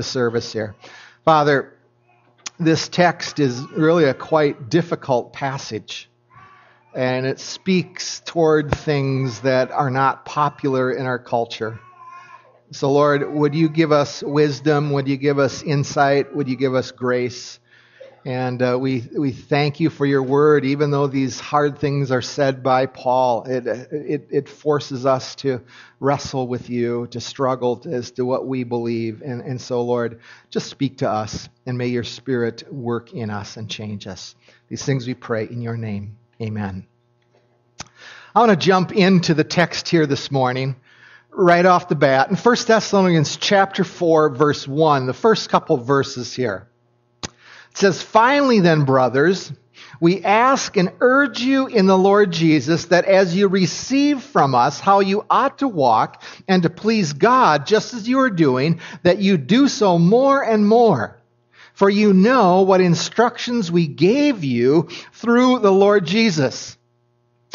the service here. Father, this text is really a quite difficult passage, and it speaks toward things that are not popular in our culture. So, Lord, would you give us wisdom? Would you give us insight? Would you give us grace? And uh, we, we thank you for your word, even though these hard things are said by Paul. It, it, it forces us to wrestle with you, to struggle as to what we believe. And, and so, Lord, just speak to us, and may your spirit work in us and change us. These things we pray in your name. Amen. I want to jump into the text here this morning right off the bat in 1 Thessalonians chapter 4 verse 1 the first couple verses here it says, Finally, then, brothers, we ask and urge you in the Lord Jesus that as you receive from us how you ought to walk and to please God, just as you are doing, that you do so more and more. For you know what instructions we gave you through the Lord Jesus.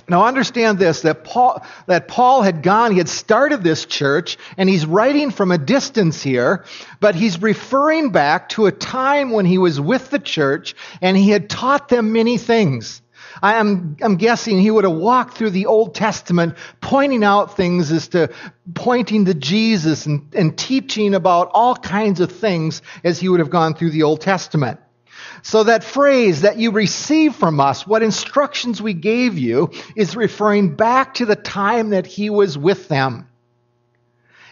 Now understand this, that Paul, that Paul had gone, he had started this church, and he's writing from a distance here, but he's referring back to a time when he was with the church and he had taught them many things. I am, I'm guessing he would have walked through the Old Testament pointing out things as to pointing to Jesus and, and teaching about all kinds of things as he would have gone through the Old Testament. So that phrase that you receive from us, what instructions we gave you, is referring back to the time that he was with them.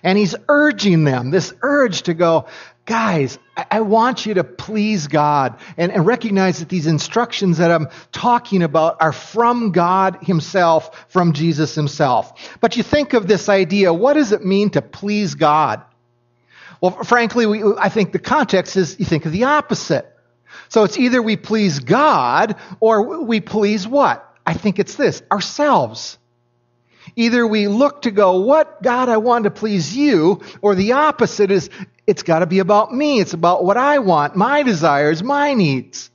And he's urging them, this urge to go, guys, I, want you to please God and, and recognize that these instructions that I'm talking about are from God Himself, from Jesus Himself. But you think of this idea, what does it mean to please God? Well, frankly, we, I think the context is you think of the opposite. So it's either we please God or we please what? I think it's this ourselves. Either we look to go, What, God, I want to please you, or the opposite is, It's got to be about me. It's about what I want, my desires, my needs.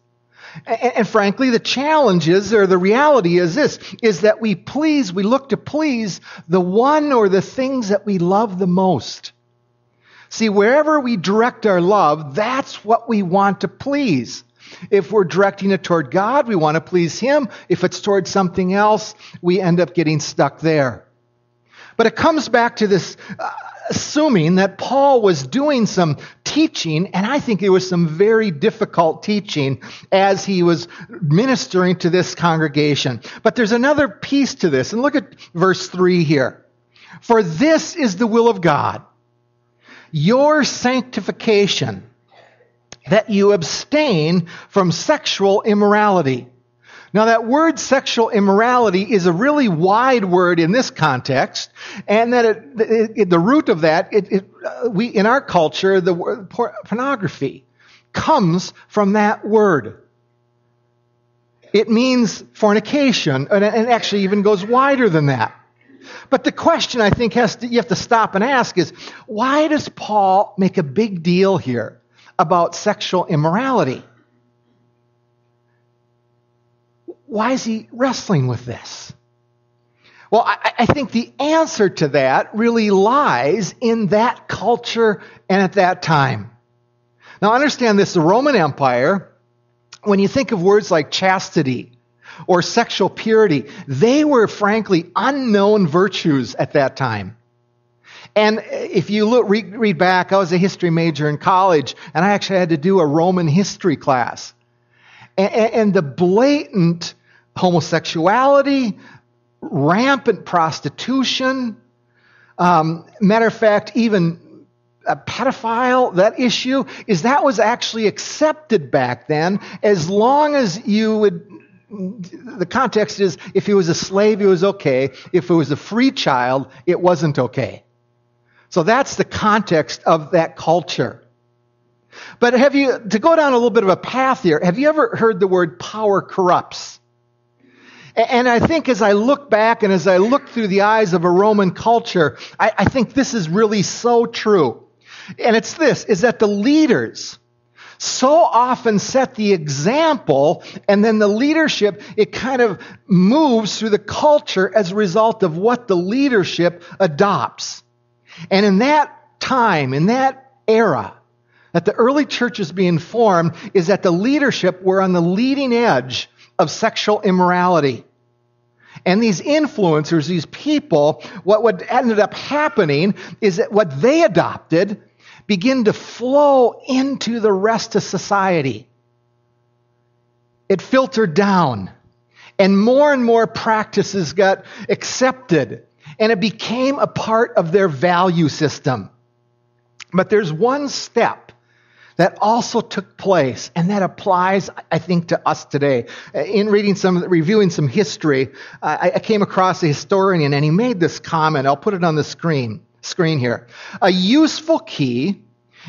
And, frankly, the challenge is, or the reality is this, is that we please, we look to please the one or the things that we love the most. See, wherever we direct our love, that's what we want to please. If we're directing it toward God, we want to please Him. If it's toward something else, we end up getting stuck there. But it comes back to this uh, assuming that Paul was doing some teaching, and I think it was some very difficult teaching as he was ministering to this congregation. But there's another piece to this, and look at verse 3 here. For this is the will of God, your sanctification that you abstain from sexual immorality. Now, that word sexual immorality is a really wide word in this context, and that it, it, it, the root of that, uh, we in our culture, the word pornography comes from that word. It means fornication, and it actually even goes wider than that. But the question I think has to, you have to stop and ask is, why does Paul make a big deal here about sexual immorality. Why is he wrestling with this? Well, I, I, think the answer to that really lies in that culture and at that time. Now, understand this the Roman Empire, when you think of words like chastity or sexual purity, they were frankly unknown virtues at that time. And if you look, read, read, back, I was a history major in college, and I actually had to do a Roman history class. And, and the blatant homosexuality, rampant prostitution, um, matter of fact, even a pedophile, that issue, is that was actually accepted back then as long as you would the context is if he was a slave, it was okay. If it was a free child, it wasn't okay. So that's the context of that culture. But have you, to go down a little bit of a path here, have you ever heard the word power corrupts? And I think as I look back and as I look through the eyes of a Roman culture, I, I think this is really so true. And it's this, is that the leaders so often set the example and then the leadership, it kind of moves through the culture as a result of what the leadership adopts. And in that time, in that era, that the early churches being formed is that the leadership were on the leading edge of sexual immorality. And these influencers, these people, what, what ended up happening is that what they adopted begin to flow into the rest of society. It filtered down, and more and more practices got accepted, and it became a part of their value system. But there's one step that also took place, and that applies, I think, to us today. In reading some, reviewing some history, I, came across a historian, and he made this comment. I'll put it on the screen screen here. A useful key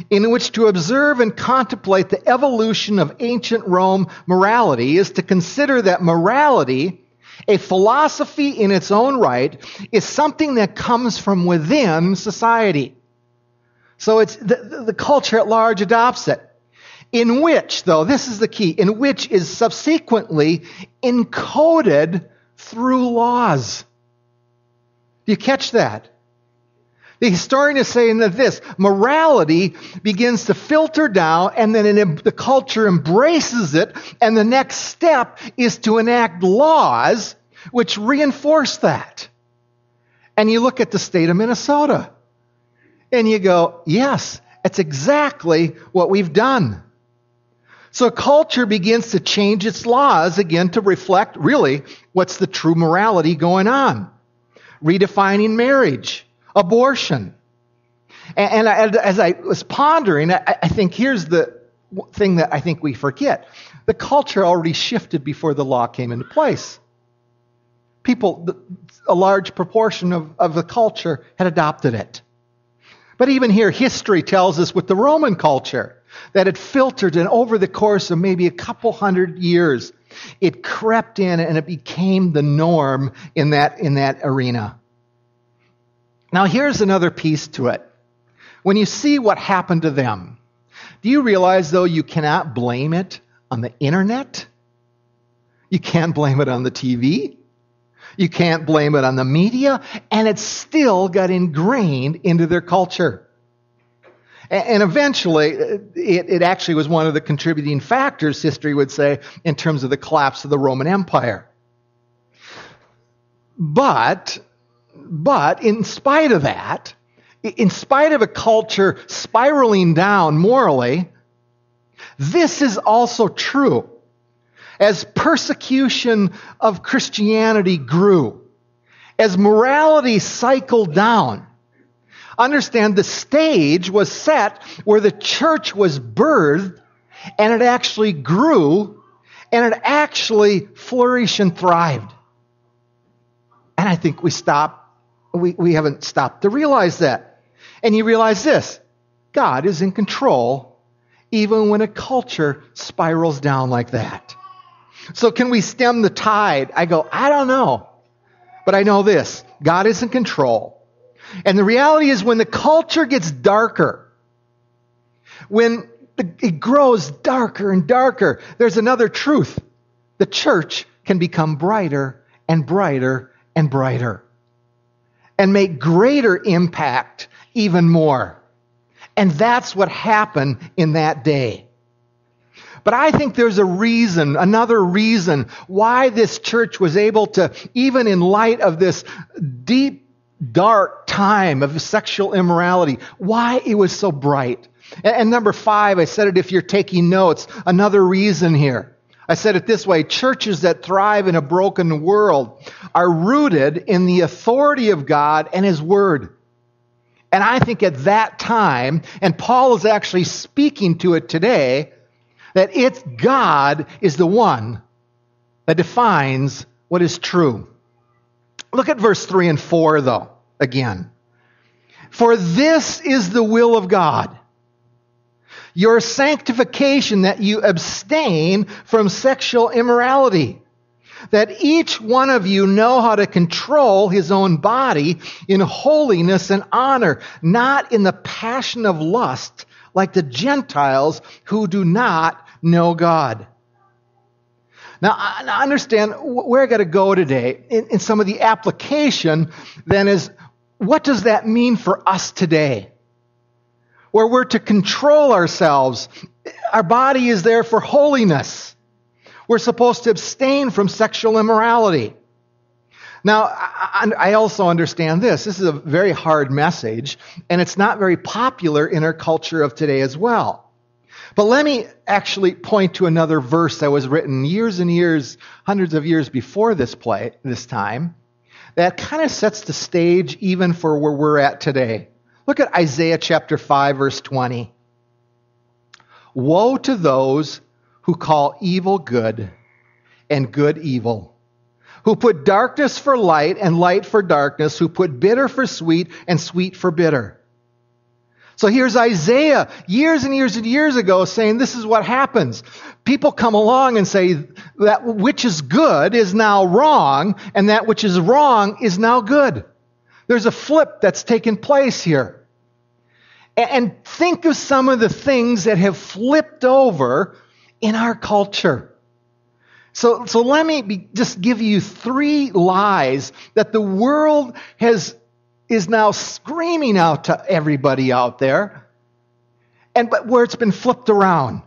in which to observe and contemplate the evolution of ancient Rome morality is to consider that morality, a philosophy in its own right, is something that comes from within society. So it's the, the culture at large adopts it. In which, though, this is the key, in which is subsequently encoded through laws. Do you catch that? The historian is saying that this morality begins to filter down, and then the culture embraces it, and the next step is to enact laws which reinforce that. And you look at the state of Minnesota. And you go, yes, it's exactly what we've done. So culture begins to change its laws again to reflect really what's the true morality going on. Redefining marriage, abortion. And, and as I was pondering, I, I think here's the thing that I think we forget. The culture already shifted before the law came into place. People, a large proportion of, of the culture had adopted it. But even here, history tells us with the Roman culture that it filtered, and over the course of maybe a couple hundred years, it crept in and it became the norm in that, in that arena. Now, here's another piece to it. When you see what happened to them, do you realize, though, you cannot blame it on the internet? You can't blame it on the TV. You can't blame it on the media, and it still got ingrained into their culture. And eventually, uh, it, it, actually was one of the contributing factors, history would say, in terms of the collapse of the Roman Empire. But, but in spite of that, in spite of a culture spiraling down morally, this is also true as persecution of Christianity grew, as morality cycled down, understand the stage was set where the church was birthed and it actually grew and it actually flourished and thrived. And I think we stop, we, we haven't stopped to realize that. And you realize this God is in control even when a culture spirals down like that. So can we stem the tide? I go, I don't know. But I know this God is in control. And the reality is when the culture gets darker, when it grows darker and darker, there's another truth. The church can become brighter and brighter and brighter and make greater impact even more. And that's what happened in that day. But I think there's a reason, another reason why this church was able to, even in light of this deep, dark time of sexual immorality, why it was so bright. And, number five, I said it if you're taking notes, another reason here. I said it this way churches that thrive in a broken world are rooted in the authority of God and His Word. And I think at that time, and Paul is actually speaking to it today, that it's God is the one that defines what is true. Look at verse 3 and 4, though, again. For this is the will of God. Your sanctification, that you abstain from sexual immorality. That each one of you know how to control his own body in holiness and honor, not in the passion of lust like the Gentiles who do not know God. Now, I understand where I got to go today in, in some of the application then is what does that mean for us today? Where we're to control ourselves. Our body is there for holiness. We're supposed to abstain from sexual immorality. Now, I also understand this. This is a very hard message, and it's not very popular in our culture of today as well. But let me actually point to another verse that was written years and years, hundreds of years before this play, this time, that kind of sets the stage even for where we're at today. Look at Isaiah chapter 5, verse 20. Woe to those who call evil good and good evil who put darkness for light and light for darkness, who put bitter for sweet and sweet for bitter. So here's Isaiah years and years and years ago saying this is what happens. People come along and say that which is good is now wrong and that which is wrong is now good. There's a flip that's taken place here. And think of some of the things that have flipped over in our culture. So, so let me be, just give you three lies that the world has, is now screaming out to everybody out there, and but where it's been flipped around.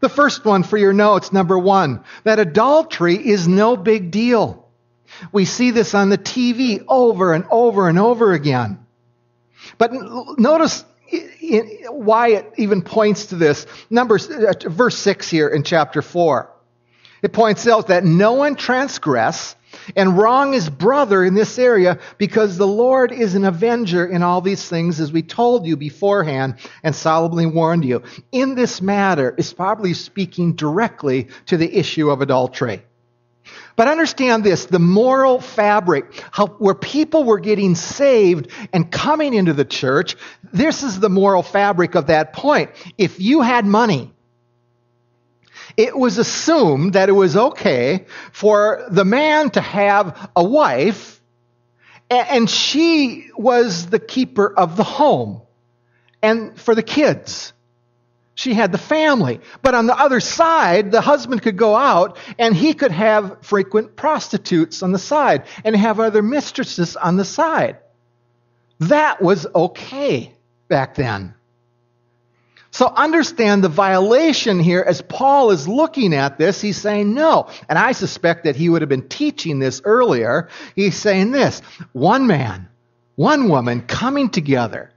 The first one for your notes, number one, that adultery is no big deal. We see this on the TV over and over and over again. But notice why it even points to this. Number, uh, verse 6 here in chapter 4. It points out that no one transgress and wrong his brother in this area because the Lord is an avenger in all these things, as we told you beforehand and solemnly warned you. In this matter is probably speaking directly to the issue of adultery. But understand this the moral fabric, how, where people were getting saved and coming into the church, this is the moral fabric of that point. If you had money, it was assumed that it was okay for the man to have a wife, and she was the keeper of the home. And for the kids, she had the family. But on the other side, the husband could go out and he could have frequent prostitutes on the side and have other mistresses on the side. That was okay back then. So understand the violation here as Paul is looking at this. He's saying no. And I suspect that he would have been teaching this earlier. He's saying this one man, one woman coming together,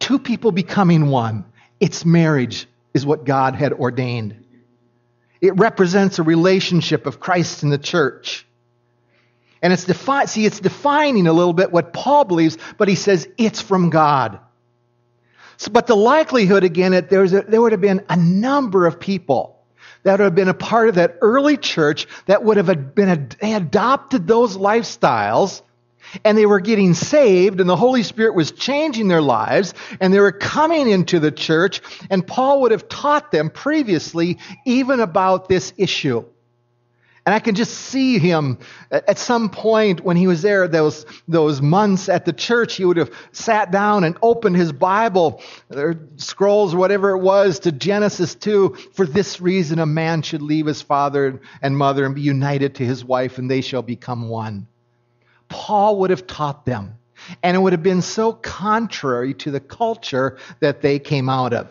two people becoming one. It's marriage, is what God had ordained. It represents a relationship of Christ and the church. And it's defi- see, it's defining a little bit what Paul believes, but he says it's from God. So, but the likelihood, again, that there, a, there would have been a number of people that would have been a part of that early church that would have been they adopted those lifestyles and they were getting saved and the Holy Spirit was changing their lives and they were coming into the church and Paul would have taught them previously even about this issue. And I can just see him at some point when he was there, those, those months at the church, he would have sat down and opened his Bible, or scrolls, whatever it was, to Genesis 2. For this reason, a man should leave his father and mother and be united to his wife, and they shall become one. Paul would have taught them. And it would have been so contrary to the culture that they came out of.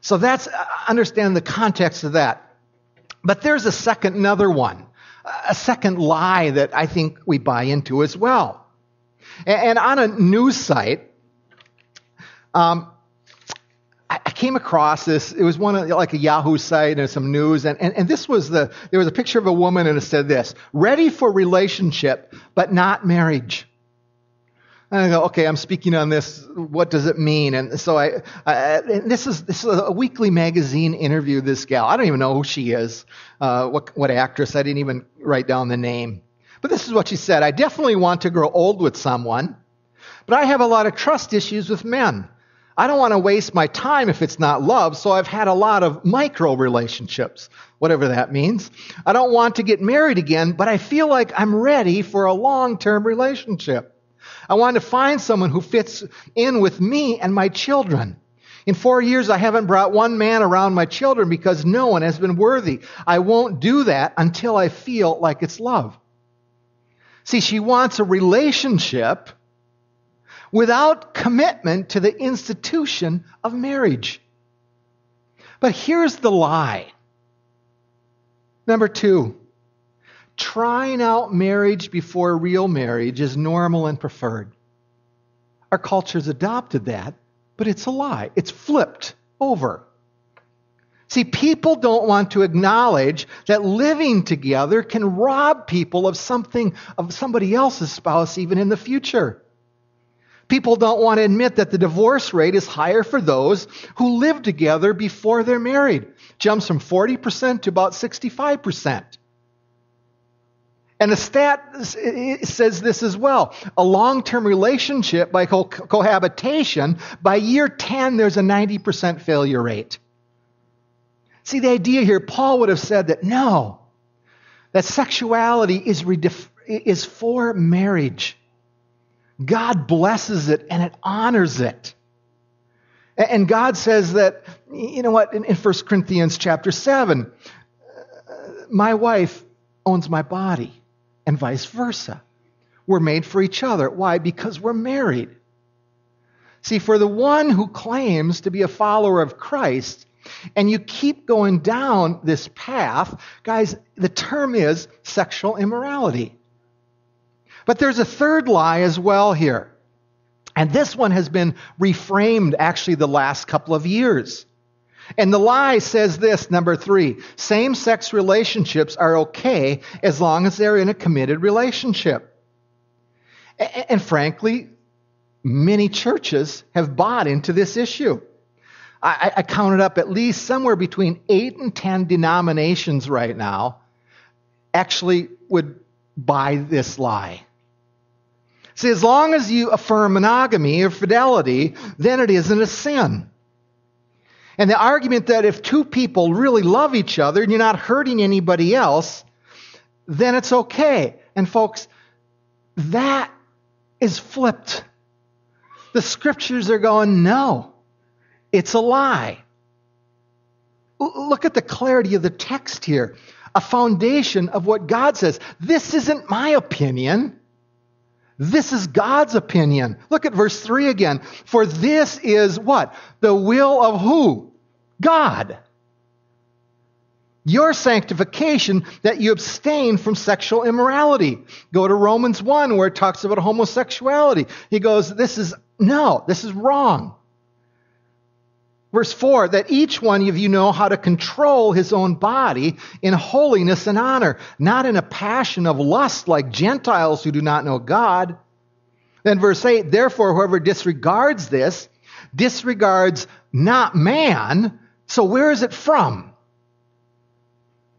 So that's, understand the context of that. But there's a second, another one, a second lie that I think we buy into as well. And on a news site, um, came across this. It was one of like a Yahoo site and some news, and, and, and this was the there was a picture of a woman and it said this: "Ready for relationship, but not marriage." And I go, okay, I'm speaking on this. What does it mean? And so I, I and this is this is a weekly magazine interview. This gal, I don't even know who she is, uh, what what actress. I didn't even write down the name. But this is what she said: I definitely want to grow old with someone, but I have a lot of trust issues with men. I don't want to waste my time if it's not love, so I've had a lot of micro relationships, whatever that means. I don't want to get married again, but I feel like I'm ready for a long term relationship. I want to find someone who fits in with me and my children. In four years, I haven't brought one man around my children because no one has been worthy. I won't do that until I feel like it's love. See, she wants a relationship without commitment to the institution of marriage. But here's the lie. Number two, trying out marriage before real marriage is normal and preferred. Our culture's adopted that, but it's a lie. It's flipped over. See, people don't want to acknowledge that living together can rob people of something, of somebody else's spouse, even in the future. People don't want to admit that the divorce rate is higher for those who live together before they're married. Jumps from 40% to about 65%. And the stat says this as well. A long term relationship by co- cohabitation, by year 10, there's a 90% failure rate. See, the idea here, Paul would have said that no, that sexuality is, redef- is for marriage. God blesses it and it honors it. And God says that, you know what, in, in 1 Corinthians chapter 7, uh, my wife owns my body, and vice versa. We're made for each other. Why? Because we're married. See, for the one who claims to be a follower of Christ, and you keep going down this path, guys, the term is sexual immorality. But there's a third lie as well here. And this one has been reframed actually the last couple of years. And the lie says this number three same sex relationships are okay as long as they're in a committed relationship. And frankly, many churches have bought into this issue. I, I counted up at least somewhere between eight and ten denominations right now actually would buy this lie. See, as long as you affirm monogamy or fidelity, then it isn't a sin. And the argument that if two people really love each other and you're not hurting anybody else, then it's okay. And folks, that is flipped. The scriptures are going, no, it's a lie. Look at the clarity of the text here. A foundation of what God says. This isn't my opinion. This is God's opinion. Look at verse 3 again. For this is what? The will of who? God. Your sanctification that you abstain from sexual immorality. Go to Romans 1 where it talks about homosexuality. He goes, This is no, this is wrong. Verse 4 that each one of you know how to control his own body in holiness and honor, not in a passion of lust like Gentiles who do not know God. Then verse 8 therefore, whoever disregards this disregards not man. So where is it from?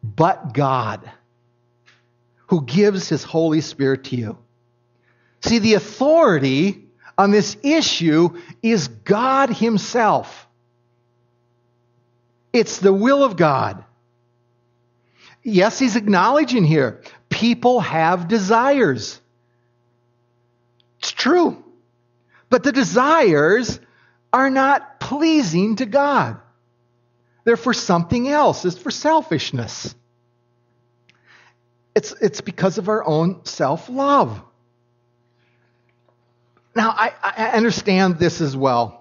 But God, who gives his Holy Spirit to you. See, the authority on this issue is God Himself. It's the will of God. Yes, he's acknowledging here people have desires. It's true. But the desires are not pleasing to God. They're for something else. It's for selfishness. It's, it's because of our own self love. Now, I, I understand this as well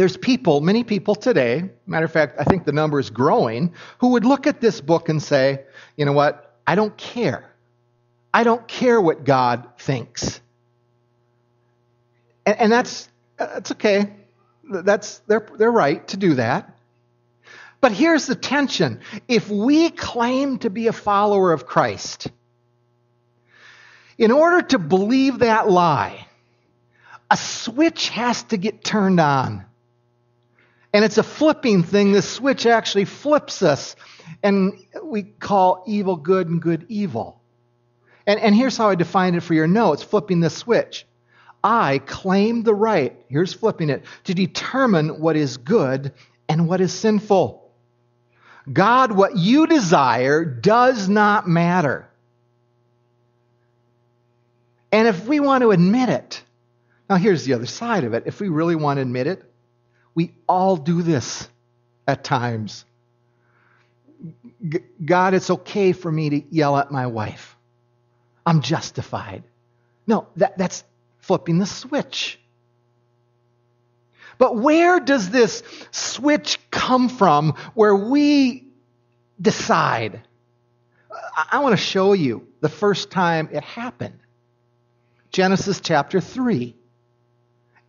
there's people, many people today, matter of fact, I think the number is growing, who would look at this book and say, you know what, I don't care. I don't care what God thinks. And, and that's, that's okay. That's, they're, they're right to do that. But here's the tension. If we claim to be a follower of Christ, in order to believe that lie, a switch has to get turned on. And it's a flipping thing. The switch actually flips us. And we call evil good and good evil. And, and here's how I define it for your notes flipping the switch. I claim the right, here's flipping it, to determine what is good and what is sinful. God, what you desire does not matter. And if we want to admit it, now here's the other side of it. If we really want to admit it, we all do this at times. God, it's okay for me to yell at my wife. I'm justified. No, that, that's flipping the switch. But where does this switch come from where we decide? I, I want to show you the first time it happened. Genesis chapter 3.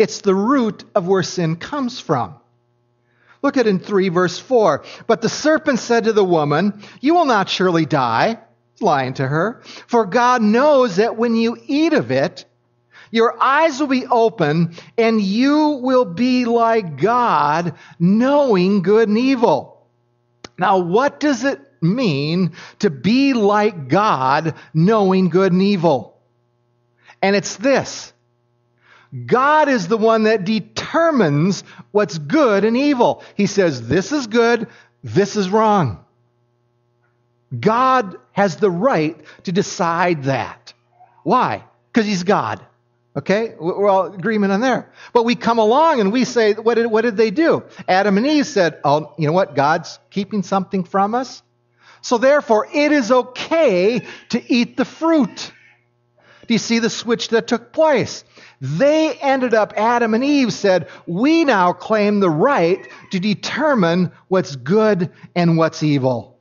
It's the root of where sin comes from. Look at in 3 verse 4. But the serpent said to the woman, You will not surely die. lying to her. For God knows that when you eat of it, your eyes will be open and you will be like God, knowing good and evil. Now, what does it mean to be like God, knowing good and evil? And it's this. God is the one that determines what's good and evil. He says, this is good, this is wrong. God has the right to decide that. Why? Because he's God. Okay? We're all agreement on there. But we come along and we say, what did, what did they do? Adam and Eve said, oh, you know what? God's keeping something from us. So therefore, it is okay to eat the fruit. You see the switch that took place? They ended up, Adam and Eve said, we now claim the right to determine what's good and what's evil.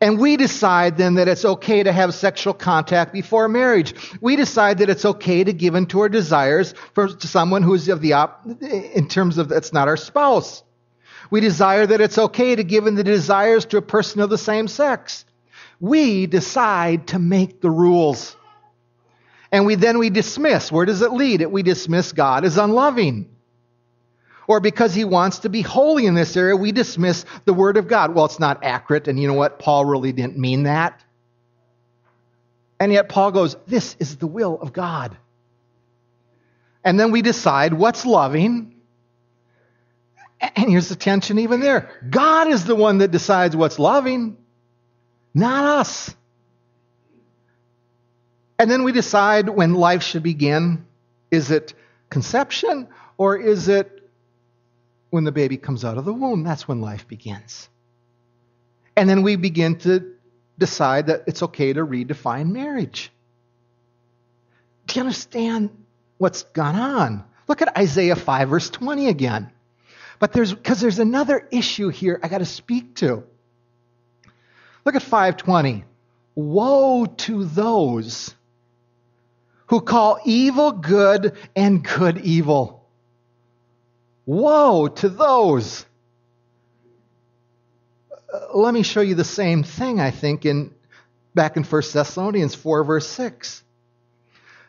And we decide then that it's okay to have sexual contact before marriage. We decide that it's okay to give in to our desires for to someone who's of the op, in terms of that's not our spouse. We desire that it's okay to give in the desires to a person of the same sex. We decide to make the rules. And we then we dismiss. Where does it lead? We dismiss God as unloving or because he wants to be holy in this area, we dismiss the word of God. Well, it's not accurate, and you know what? Paul really didn't mean that. And yet Paul goes, This is the will of God. And then we decide what's loving. And here's the tension even there God is the one that decides what's loving, not us. And then we decide when life should begin. Is it conception or is it when the baby comes out of the womb. That's when life begins. And then we begin to decide that it's okay to redefine marriage. Do you understand what's gone on? Look at Isaiah 5, verse 20 again. But there's, because there's another issue here I got to speak to. Look at 520. Woe to those who call evil good and good evil Woe to those. Uh, let me show you the same thing, I think, in back in 1 Thessalonians 4, verse 6.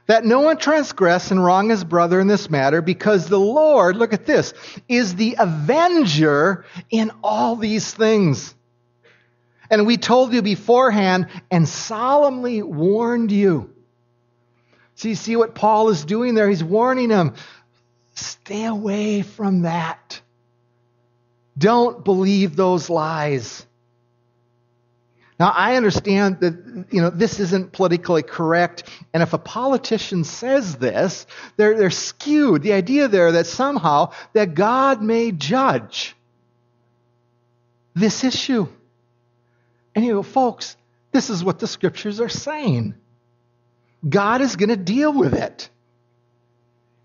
That no one transgress and wrong his brother in this matter, because the Lord, look at this, is the avenger in all these things. And we told you beforehand and solemnly warned you. You see what Paul is doing there? He's warning them Stay away from that. Don't believe those lies. Now, I understand that you know this isn't politically correct, and if a politician says this, they're, they're skewed. The idea there that somehow that God may judge this issue. And you know, folks, this is what the scriptures are saying. God is going to deal with it.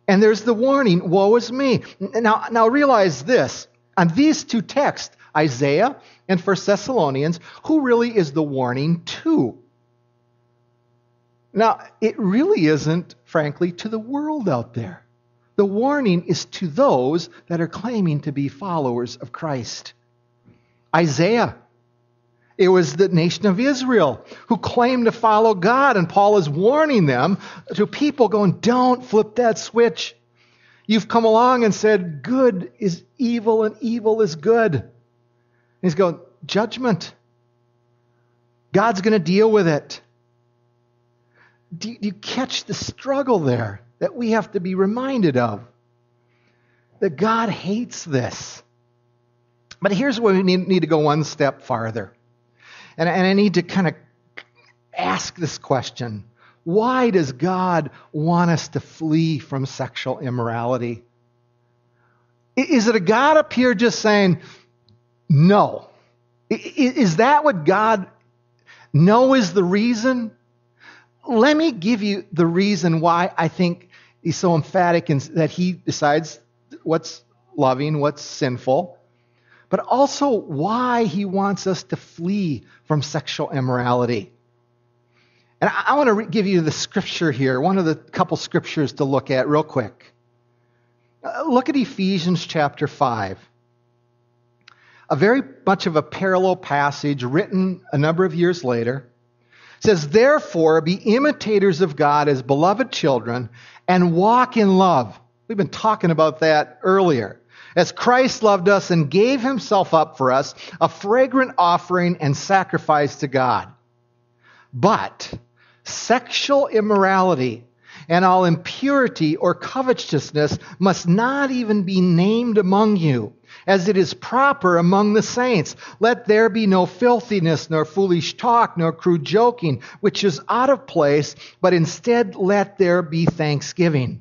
And there's the warning, woe is me. Now, now realize this. On these two texts, Isaiah and 1 Thessalonians, who really is the warning to? Now, it really isn't, frankly, to the world out there. The warning is to those that are claiming to be followers of Christ. Isaiah it was the nation of Israel who claimed to follow God, and Paul is warning them to people going, Don't flip that switch. You've come along and said, Good is evil and evil is good. And he's going, Judgment. God's going to deal with it. Do you catch the struggle there that we have to be reminded of? That God hates this. But here's where we need, need to go one step farther. And, and I need to kind of ask this question Why does God want us to flee from sexual immorality? Is it a God up here just saying, no? Is that what God no is the reason? Let me give you the reason why I think he's so emphatic in that he decides what's loving, what's sinful, but also why he wants us to flee from sexual immorality. And I, I want to re- give you the scripture here, one of the couple scriptures to look at real quick. Uh, look at Ephesians chapter 5. A very much of a parallel passage written a number of years later. Says, Therefore, be imitators of God as beloved children and walk in love. We've been talking about that earlier. As Christ loved us and gave himself up for us, a fragrant offering and sacrifice to God. But sexual immorality and all impurity or covetousness must not even be named among you, as it is proper among the saints. Let there be no filthiness, nor foolish talk, nor crude joking, which is out of place, but instead let there be thanksgiving.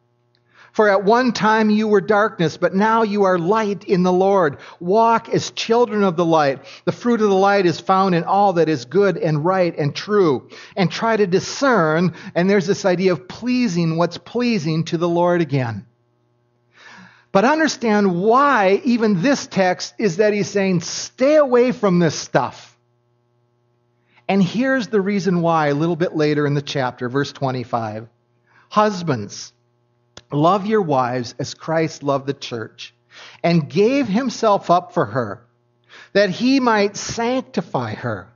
For at one time you were darkness, but now you are light in the Lord. Walk as children of the light. The fruit of the light is found in all that is good and right and true. And try to discern, and there's this idea of pleasing what's pleasing to the Lord again. But understand why even this text is that he's saying, stay away from this stuff. And here's the reason why a little bit later in the chapter, verse 25. Husbands, Love your wives as Christ loved the church and gave himself up for her, that he might sanctify her.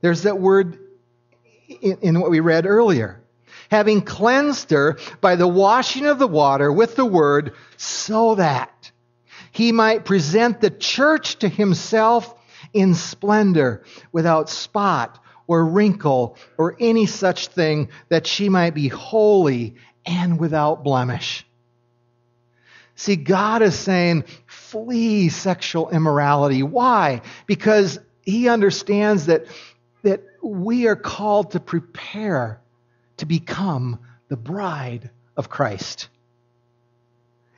There's that word in, in, what we read earlier. Having cleansed her by the washing of the water with the word, so that he might present the church to himself in splendor, without spot or wrinkle or any such thing, that she might be holy and without blemish. See, God is saying, flee sexual immorality. Why? Because He understands that, that we are called to prepare to become the bride of Christ.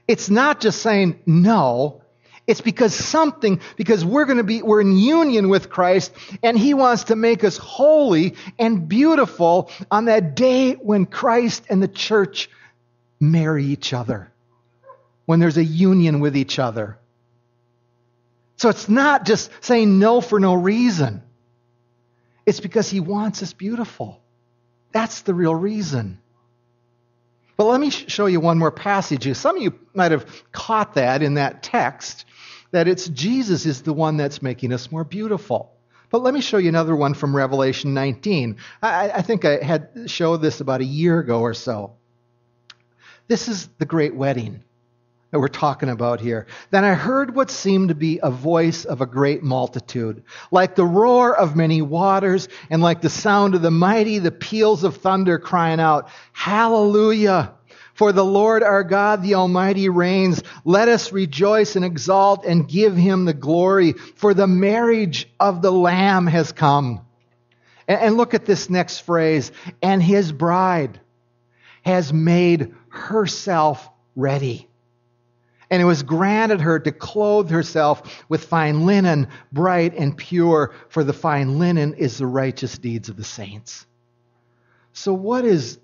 It's not just saying no, it's because something, because we're going to be, we're in union with Christ and He wants to make us holy and beautiful on that day when Christ and the church marry each other, when there's a union with each other. So it's not just saying no for no reason. It's because He wants us beautiful. That's the real reason. But let me show you one more passage. Some of you might have caught that in that text, that it's Jesus is the one that's making us more beautiful. But let me show you another one from Revelation 19. I, I think I had showed this about a year ago or so. This is the great wedding that we're talking about here. Then I heard what seemed to be a voice of a great multitude, like the roar of many waters, and like the sound of the mighty, the peals of thunder crying out, Hallelujah! For the Lord our God, the Almighty, reigns. Let us rejoice and exalt and give him the glory, for the marriage of the Lamb has come. And look at this next phrase, and his bride has made herself ready. And it was granted her to clothe herself with fine linen, bright and pure, for the fine linen is the righteous deeds of the saints. So, what is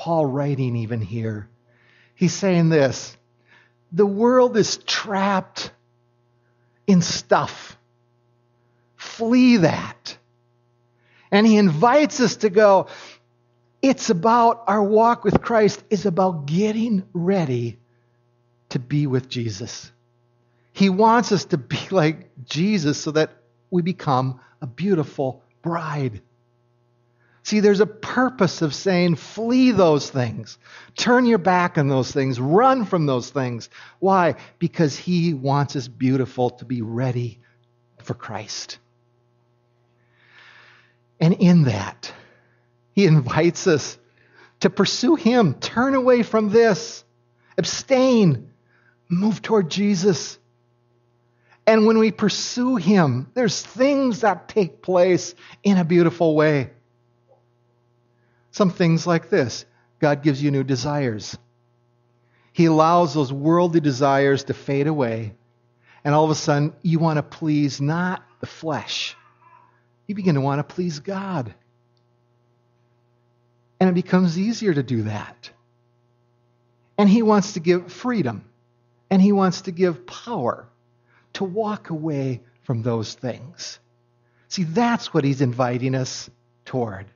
Paul writing even here? He's saying this the world is trapped in stuff. Flee that. And he invites us to go, it's about our walk with Christ is about getting ready to be with Jesus. He wants us to be like Jesus so that we become a beautiful bride. See, there's a purpose of saying, flee those things. Turn your back on those things. Run from those things. Why? Because He wants us beautiful to be ready for Christ. And in that, he invites us to pursue Him, turn away from this, abstain, move toward Jesus. And when we pursue Him, there's things that take place in a beautiful way. Some things like this God gives you new desires. He allows those worldly desires to fade away. And all of a sudden, you want to please not the flesh, you begin to want to please God. And it becomes easier to do that. And He wants to give freedom, and He wants to give power to walk away from those things. See, that's what He's inviting us toward.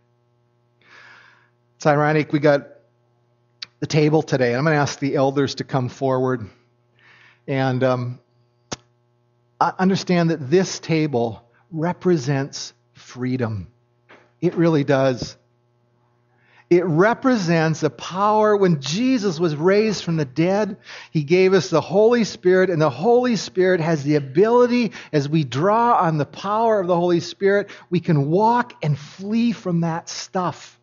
It's ironic, we got the table today. I'm going to ask the elders to come forward. And um, understand that this table represents freedom. It really does. It represents a power when Jesus was raised from the dead. He gave us the Holy Spirit, and the Holy Spirit has the ability, as we draw on the power of the Holy Spirit, we can walk and flee from that stuff.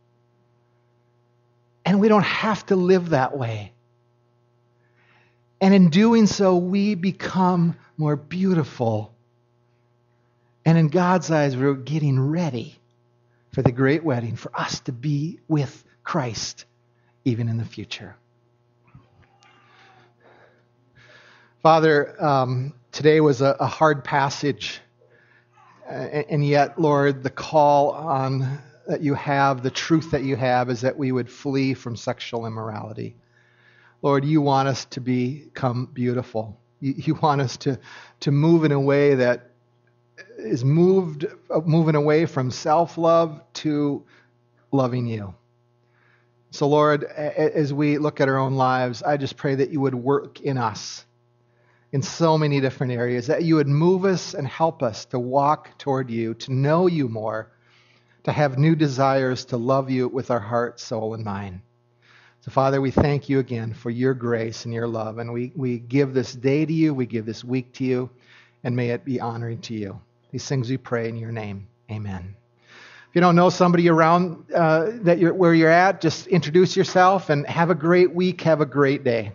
And we don't have to live that way. And in doing so, we become more beautiful. And in God's eyes, we're getting ready for the great wedding, for us to be with Christ even in the future. Father, um, today was a, a hard passage, uh, and yet, Lord, the call on that you have, the truth that you have, is that we would flee from sexual immorality. Lord, you want us to become beautiful. You, you want us to, to move in a way that is moved moving away from self-love to loving you. So Lord, as we look at our own lives, I just pray that you would work in us in so many different areas, that you would move us and help us to walk toward you, to know you more, to have new desires to love you with our heart, soul, and mind. So, Father, we thank you again for your grace and your love. And we, we give this day to you, we give this week to you, and may it be honoring to you. These things we pray in your name. Amen. If you don't know somebody around uh, that you're, where you're at, just introduce yourself and have a great week. Have a great day.